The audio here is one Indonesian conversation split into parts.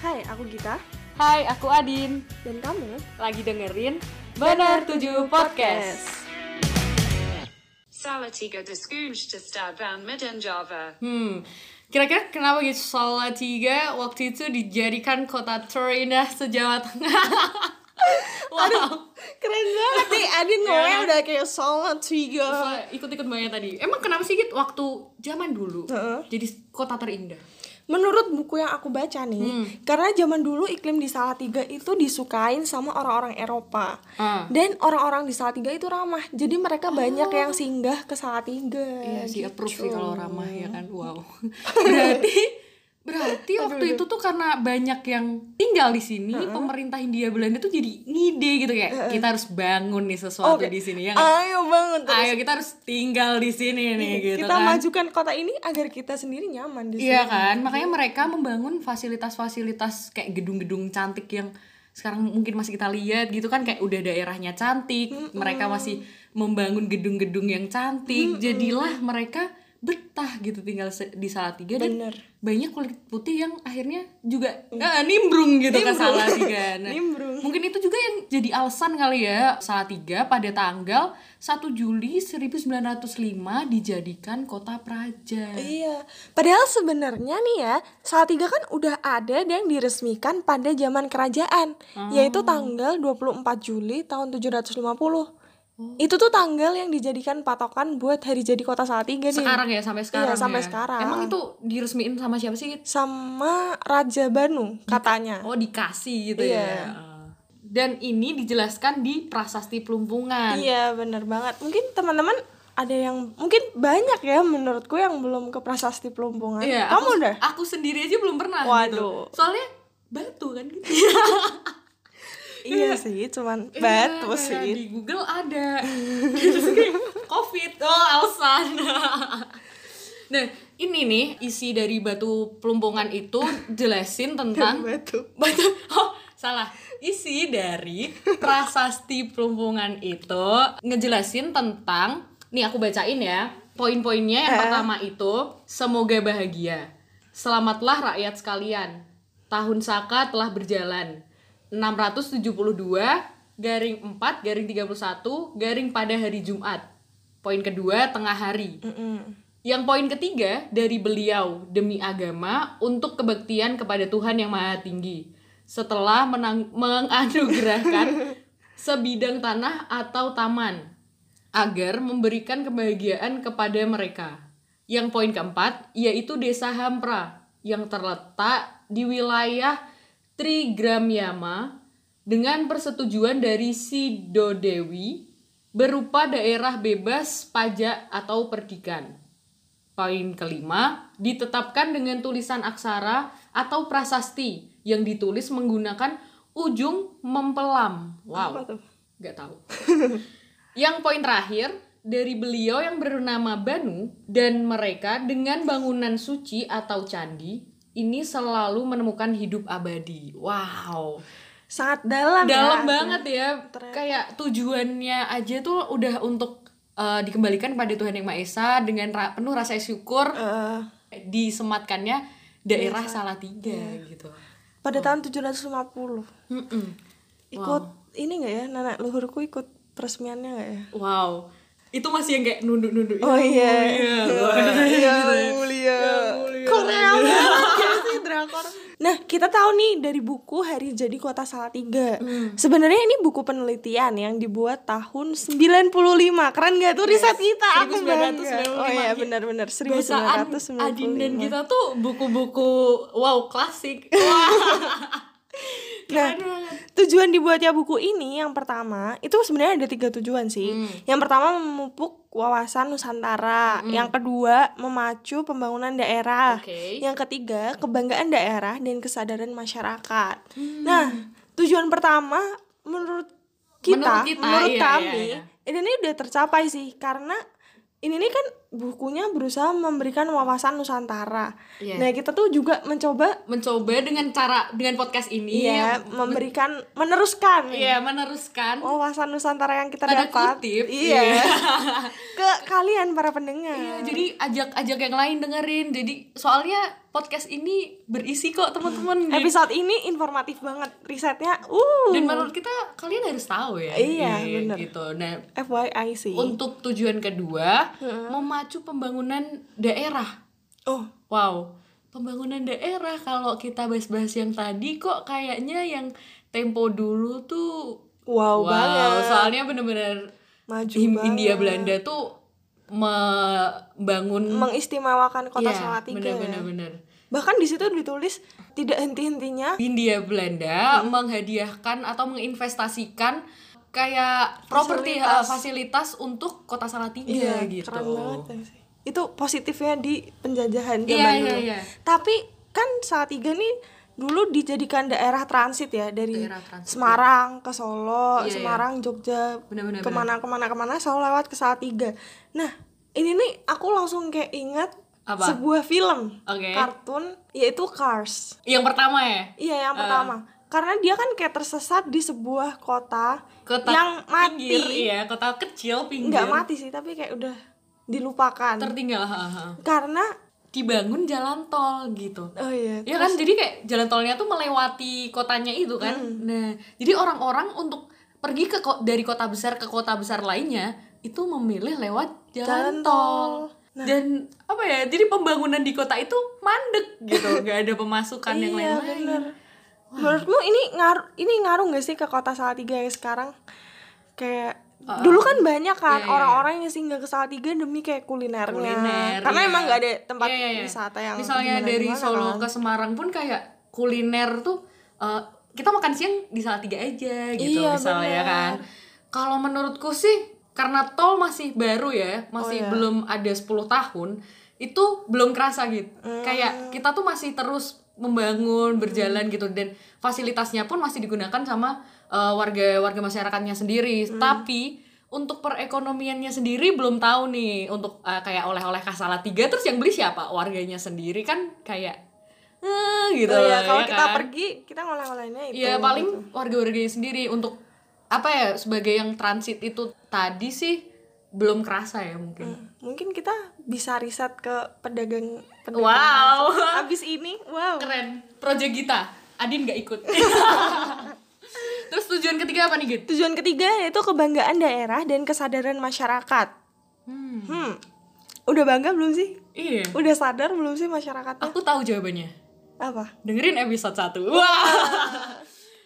Hai, aku Gita Hai, aku Adin. dan kamu Lagi dengerin Benar 7 Podcast. Salatiga stadvan midden Java. Hmm, kira-kira kenapa gitu Salatiga waktu itu dijadikan kota terindah se-Jawa Tengah? wow, Keren banget nih, Adin ngomongnya Ya. udah kayak Salat Tiga ikut-ikut banget tadi. Emang kenapa sih gitu waktu zaman dulu Heeh. jadi kota terindah? Menurut buku yang aku baca nih, Hmm. karena zaman dulu iklim di Salatiga itu disukain sama orang-orang Eropa Ah. Dan orang-orang di Salatiga itu ramah, jadi mereka banyak yang singgah ke Salatiga Iya sih gitu. approve sih kalau ramah ya kan. Wow. Berarti berarti waktu itu tuh karena banyak yang tinggal di sini, pemerintah Hindia Belanda tuh jadi ngide gitu kayak kita harus bangun nih sesuatu Oke, di sini ya? Ayo bangun terus Ayo kita harus tinggal di sini nih gitu Kita kan. majukan kota ini agar kita sendiri nyaman di sini Iya kan? Makanya mereka membangun fasilitas-fasilitas kayak gedung-gedung cantik yang sekarang mungkin masih kita lihat gitu kan kayak udah daerahnya cantik, mereka masih membangun gedung-gedung yang cantik. Jadilah mereka betah gitu tinggal di Salatiga dan Bener. banyak kulit putih yang akhirnya juga ah, nimbrung gitu ke Salatiga. Nah, Nimbrung. Mungkin itu juga yang jadi alasan kali ya Salatiga pada tanggal 1 Juli 1905 dijadikan kota praja. Iya, padahal sebenarnya nih ya, Salatiga kan udah ada dan diresmikan pada zaman kerajaan, Oh. yaitu tanggal 24 Juli tahun 750. Itu tuh tanggal yang dijadikan patokan buat hari jadi kota Salatiga nih. sekarang ya sampai sekarang Iya, sampai ya? sekarang. emang itu diresmiin sama siapa sih? Sama Raja Banu katanya. oh dikasih gitu Iya. ya dan ini dijelaskan di prasasti pelumpungan Iya, bener banget. Mungkin teman-teman ada yang mungkin banyak ya menurutku yang belum ke prasasti pelumpungan. Iya, Kamu aku, udah? aku sendiri aja belum pernah Waduh. gitu. soalnya batu kan gitu Iya sih, cuman Iya, batu sih. di Google ada covid oh alasan nah ini nih isi dari batu pelumpungan itu jelasin tentang Batu. Batu. Oh, salah. Isi dari prasasti pelumpungan itu ngejelasin tentang nih aku bacain ya. Poin-poinnya yang Eh. pertama itu semoga bahagia. Selamatlah rakyat sekalian. Tahun Saka telah berjalan. 672 garing 4 garing 31 garing pada hari Jumat. Poin kedua tengah hari. Yang poin ketiga dari beliau demi agama untuk kebaktian kepada Tuhan yang Maha Tinggi. Setelah menang- menganugerahkan sebidang tanah atau taman agar memberikan kebahagiaan kepada mereka. Yang poin keempat yaitu Desa Hampra yang terletak di wilayah Trigramyama dengan persetujuan dari Sidodewi berupa daerah bebas pajak atau perdikan. Poin kelima, ditetapkan dengan tulisan aksara atau prasasti yang ditulis menggunakan ujung mempelam. Wow. Apa tuh? Gak tahu. yang poin terakhir, dari beliau yang bernama Banu dan mereka dengan bangunan suci atau candi ini selalu menemukan hidup abadi. Wow. Sangat dalam Dalam ya. banget ya. Ternyata. Kayak tujuannya aja tuh udah untuk eh, dikembalikan pada Tuhan Yang Maha Esa dengan ra- penuh rasa syukur Eh, disematkannya daerah Salatiga Iya. gitu. pada tahun 750 Mm-mm. ikut ini nggak ya nenek luhurku ikut peresmiannya nggak ya Wow. Itu masih yang kayak nunduk-nunduk. oh iya mulia. iya Gitu ya. mulia mulia. Korea banget ya sih drakor nah kita tahu nih dari buku Hari Jadi Kota Salatiga. Sebenarnya ini buku penelitian yang dibuat tahun 95 keren gak tuh riset kita? Aku 1995. bangga oh iya benar-benar Bacaan 1995 Adin dan kita tuh buku-buku wow klasik. Tujuan dibuatnya buku ini yang pertama itu sebenarnya ada tiga tujuan sih. Hmm. Yang pertama memupuk wawasan Nusantara, yang kedua memacu pembangunan daerah, Oke. yang ketiga kebanggaan daerah dan kesadaran masyarakat. Hmm. Nah, tujuan pertama menurut kita, Menurut kita, menurut iya, kami, iya, iya. ini udah tercapai sih karena ini nih kan bukunya berusaha memberikan wawasan Nusantara. Iya. Nah, kita tuh juga mencoba Mencoba dengan cara dengan podcast ini Iya, memberikan meneruskan Iya, meneruskan wawasan Nusantara yang kita Tanda dapat. kutip, Iya. iya. Ke kalian para pendengar. Iya, jadi ajak-ajak yang lain dengerin. Jadi soalnya podcast ini berisi kok teman-teman. Episode ini informatif banget risetnya. Uh. Dan menurut kita kalian harus tahu ya. Iya, bener. Gitu. Nah, FYI sih. untuk tujuan kedua, memacu pembangunan daerah. oh, Wow, pembangunan daerah kalau kita bahas-bahas yang tadi kok kayaknya yang tempo dulu tuh wow, banget. soalnya bener-bener Maju Him- banget. India Belanda tuh membangun mengistimewakan kota Iya, Salatiga. bener-bener bener. Bahkan di situ ditulis tidak henti-hentinya Hindia Belanda menghadiahkan atau menginvestasikan kayak properti Fasilitas. uh, fasilitas untuk kota Salatiga Iya, gitu. keren banget ya sih. Itu positifnya di penjajahan zaman Iya, iya, dulu. iya. Tapi kan Salatiga nih dulu dijadikan daerah transit ya dari Daerah transit, Semarang ke Solo, Iya, iya. Semarang, Jogja, Bener-bener, ke mana ke mana ke mana selalu lewat ke Salatiga. Nah ini nih aku langsung kayak ingat Apa? sebuah film Oke. kartun yaitu Cars. Yang pertama ya, Iya yang Eh. pertama. Karena dia kan kayak tersesat di sebuah kota, kota yang mati. pinggir, iya, kota kecil pinggir. nggak mati sih tapi kayak udah dilupakan Tertinggal, ha, ha. karena dibangun jalan tol gitu. oh iya Ya kan jadi kayak jalan tolnya tuh melewati kotanya itu kan. Hmm. Nah, jadi orang-orang untuk pergi ke ko- dari kota besar ke kota besar lainnya itu memilih lewat jalan, Jalan tol. Nah. Dan apa ya? Jadi pembangunan di kota itu mandek gitu, nggak ada pemasukan yang iya lain-lain. bener menurutmu ini ngaruh ini ngaruh nggak sih ke kota Salatiga yang sekarang kayak dulu kan banyak kan Iya, iya, orang-orang yang singgah ke Salatiga demi kayak kulinernya Kuliner. karena iya. emang nggak ada tempat Iya, iya, iya. wisata yang misalnya dari gimana-gimana Solo kan. ke Semarang pun kayak kuliner tuh eh, kita makan siang di Salatiga aja gitu Iya, misalnya bener. kan. Kalau menurutku sih karena tol masih baru ya, masih Oh, iya. belum ada 10 tahun, itu belum kerasa gitu. Hmm. Kayak kita tuh masih terus membangun, berjalan Hmm. gitu dan fasilitasnya pun masih digunakan sama eh, warga warga masyarakatnya sendiri. Hmm. Tapi untuk perekonomiannya sendiri belum tahu nih untuk eh, kayak oleh-oleh khas Salatiga terus yang beli siapa? Warganya sendiri kan kayak eh, gitu Oh, iya, kalau ya kita kan? pergi kita ngoleh-olehnya itu Iya paling gitu. warga-warganya sendiri untuk apa ya sebagai yang transit itu tadi sih belum kerasa ya mungkin. mungkin kita bisa riset ke pedagang pedagang Wow. langsung. abis ini wow Keren. Project kita. Adin nggak ikut. Terus tujuan ketiga apa nih Git? tujuan ketiga yaitu kebanggaan daerah dan kesadaran masyarakat Hmm. hmm udah bangga belum sih Iya. udah sadar belum sih masyarakatnya Aku tahu jawabannya. apa Dengerin episode 1 Wah.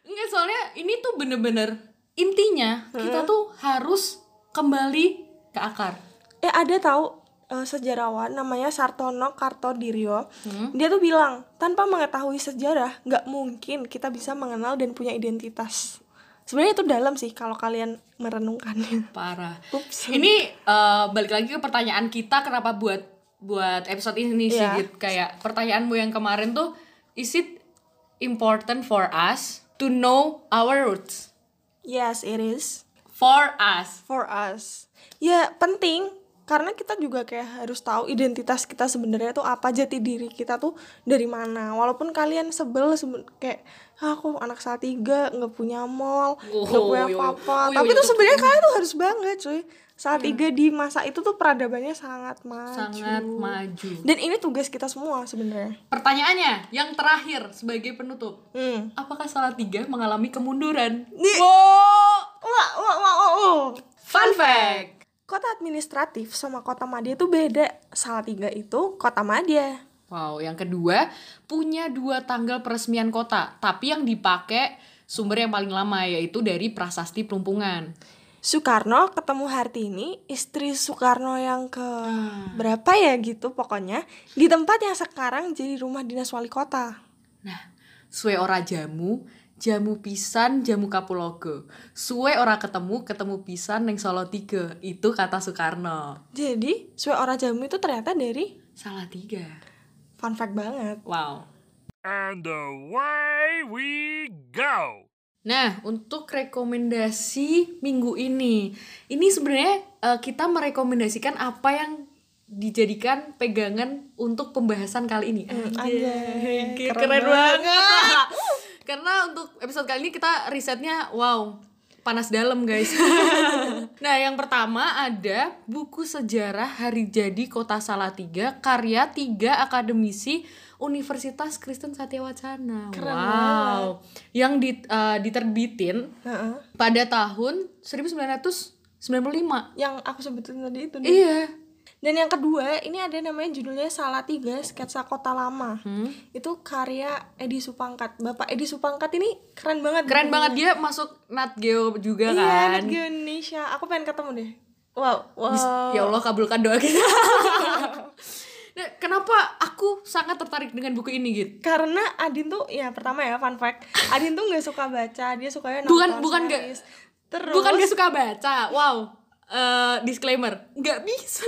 Enggak soalnya ini tuh bener-bener intinya kita tuh harus kembali ke akar. eh ada tahu eh, sejarawan namanya Sartono Kartodiryo dia tuh bilang tanpa mengetahui sejarah nggak mungkin kita bisa mengenal dan punya identitas sebenarnya itu dalam sih kalau kalian merenungkannya Parah. Ups. Ini eh, balik lagi ke pertanyaan kita kenapa buat buat episode ini sih. Git. Kayak pertanyaanmu yang kemarin tuh is it important for us to know our roots? yes it is For us. for us ya penting karena kita juga kayak harus tahu identitas kita sebenarnya tuh apa jati diri kita tuh dari mana walaupun kalian sebel seben- kayak "Ah, aku anak Salatiga nggak punya mall nggak Oh, punya apa-apa Oh, tapi yo, tuh sebenarnya kalian tuh harus bangga cuy Salatiga di masa itu tuh peradabannya sangat maju Sangat maju. dan ini tugas kita semua sebenarnya Pertanyaannya yang terakhir sebagai penutup. hmm. Apakah Salatiga mengalami kemunduran? Wow. wah wah wah, wah. Fun fact. Kota administratif sama kota madya itu beda Salatiga itu kota madya Wow, yang kedua punya dua tanggal peresmian kota, tapi yang dipakai sumber yang paling lama yaitu dari prasasti Pelumpungan. Soekarno ketemu Hartini, istri Soekarno yang ke berapa ya gitu pokoknya di tempat yang sekarang jadi rumah dinas wali kota. Nah, suwe ora jamu, jamu pisan, jamu kapulogo. Suwe ora ketemu, ketemu pisan neng Solo 3. Itu kata Soekarno. Jadi suwe ora jamu itu ternyata dari Salah tiga. fun fact banget. Wow. And away we go. Nah, untuk rekomendasi minggu ini, ini sebenarnya eh, kita merekomendasikan apa yang dijadikan pegangan untuk pembahasan kali ini. anjay, Keren, keren banget. Karena untuk episode kali ini kita risetnya wow, panas dalam guys. nah, yang pertama ada buku sejarah Hari Jadi Kota Salatiga karya tiga akademisi Universitas Kristen Satya Wacana. Keren wow. Yang di, eh, diterbitin Heeh. pada tahun 1995. yang aku sebutin tadi itu nih. Iya. Dan yang kedua, ini ada namanya judulnya Salatiga Sketsa Kota Lama. Hmm. Itu karya Edi Supangkat. Bapak Edi Supangkat ini keren banget. Keren banget dia masuk Nat Geo juga Iya, kan. Nat Geo Indonesia. Aku pengen ketemu deh. Wow, wow. Ya Allah kabulkan doa kita. Nah, kenapa aku sangat tertarik dengan buku ini gitu? Karena Adin tuh ya pertama ya fun fact, Adin tuh nggak suka baca, dia sukanya nonton Bukan- bukan nggak- series. Terus Bukan gak suka baca. Wow. Eh, disclaimer, nggak bisa.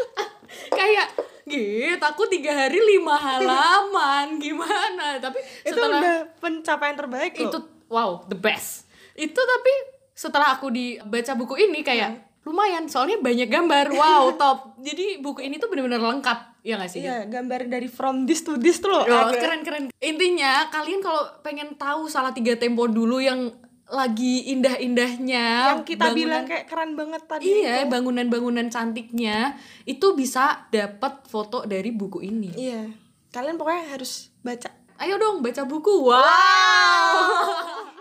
Kayak gitu, aku tiga hari lima halaman gimana? Tapi itu setelah udah pencapaian terbaik loh. itu wow the best. Itu tapi setelah aku dibaca buku ini kayak lumayan soalnya banyak gambar wow top jadi buku ini tuh bener-bener lengkap ya gak sih? Iya, gambar dari from this to this tuh loh. Oh, keren keren. Intinya kalian kalau pengen tahu salah tiga tempo dulu yang lagi indah-indahnya Yang kita bangunan- bilang kayak keren banget tadi. Iya, bangunan-bangunan cantiknya itu bisa dapat foto dari buku ini. Iya. Kalian pokoknya harus baca. Ayo dong baca buku. Wow.